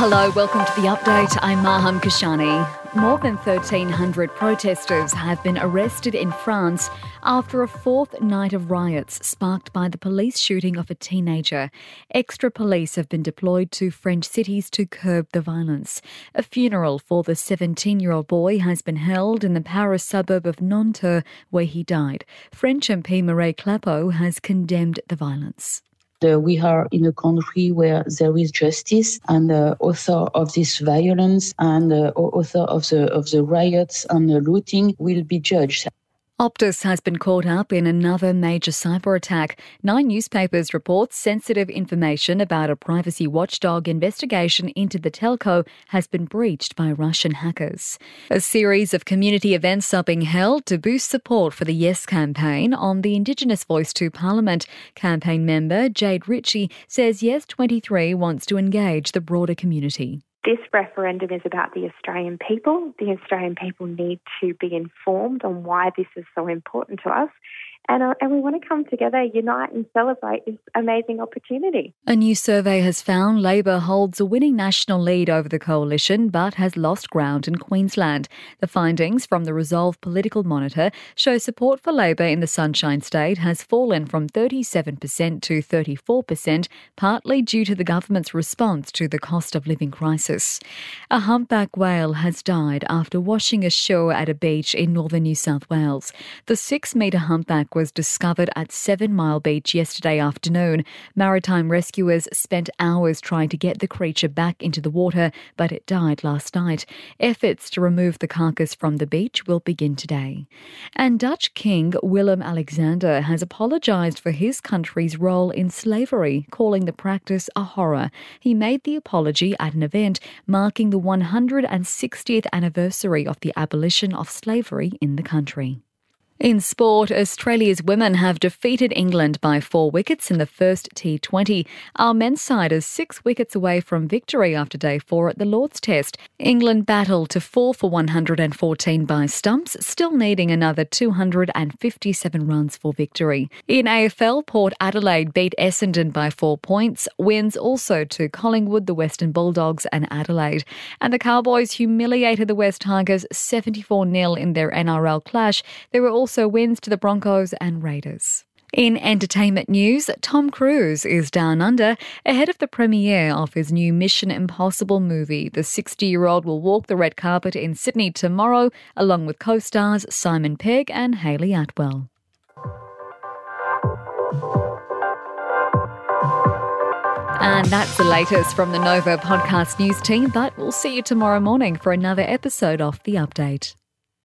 Hello, welcome to the update. I'm Maham Kashani. More than 1,300 protesters have been arrested in France after a fourth night of riots sparked by the police shooting of a teenager. Extra police have been deployed to French cities to curb the violence. A funeral for the 17 year old boy has been held in the Paris suburb of Nanterre, where he died. French MP Mireille Clapot has condemned the violence. Uh, we are in a country where there is justice, and the uh, author of this violence and uh, author of the of the riots and the looting will be judged. Optus has been caught up in another major cyber attack. Nine newspapers report sensitive information about a privacy watchdog investigation into the telco has been breached by Russian hackers. A series of community events are being held to boost support for the Yes campaign on the Indigenous Voice to Parliament. Campaign member Jade Ritchie says Yes 23 wants to engage the broader community. This referendum is about the Australian people. The Australian people need to be informed on why this is so important to us and, uh, and we want to come together, unite, and celebrate this amazing opportunity. A new survey has found Labor holds a winning national lead over the coalition but has lost ground in Queensland. The findings from the Resolve Political Monitor show support for Labor in the Sunshine State has fallen from 37% to 34%, partly due to the government's response to the cost of living crisis. A humpback whale has died after washing ashore at a beach in northern New South Wales. The six metre humpback was discovered at Seven Mile Beach yesterday afternoon. Maritime rescuers spent hours trying to get the creature back into the water, but it died last night. Efforts to remove the carcass from the beach will begin today. And Dutch King Willem Alexander has apologised for his country's role in slavery, calling the practice a horror. He made the apology at an event marking the 160th anniversary of the abolition of slavery in the country. In sport, Australia's women have defeated England by four wickets in the first T20. Our men's side is six wickets away from victory after day four at the Lord's Test. England battled to fall for 114 by stumps, still needing another 257 runs for victory. In AFL, Port Adelaide beat Essendon by four points. Wins also to Collingwood, the Western Bulldogs, and Adelaide. And the Cowboys humiliated the West Tigers 74 0 in their NRL clash. They were also also wins to the Broncos and Raiders. In entertainment news, Tom Cruise is down under ahead of the premiere of his new Mission Impossible movie. The 60 year old will walk the red carpet in Sydney tomorrow, along with co stars Simon Pegg and Hayley Atwell. And that's the latest from the Nova podcast news team, but we'll see you tomorrow morning for another episode of The Update.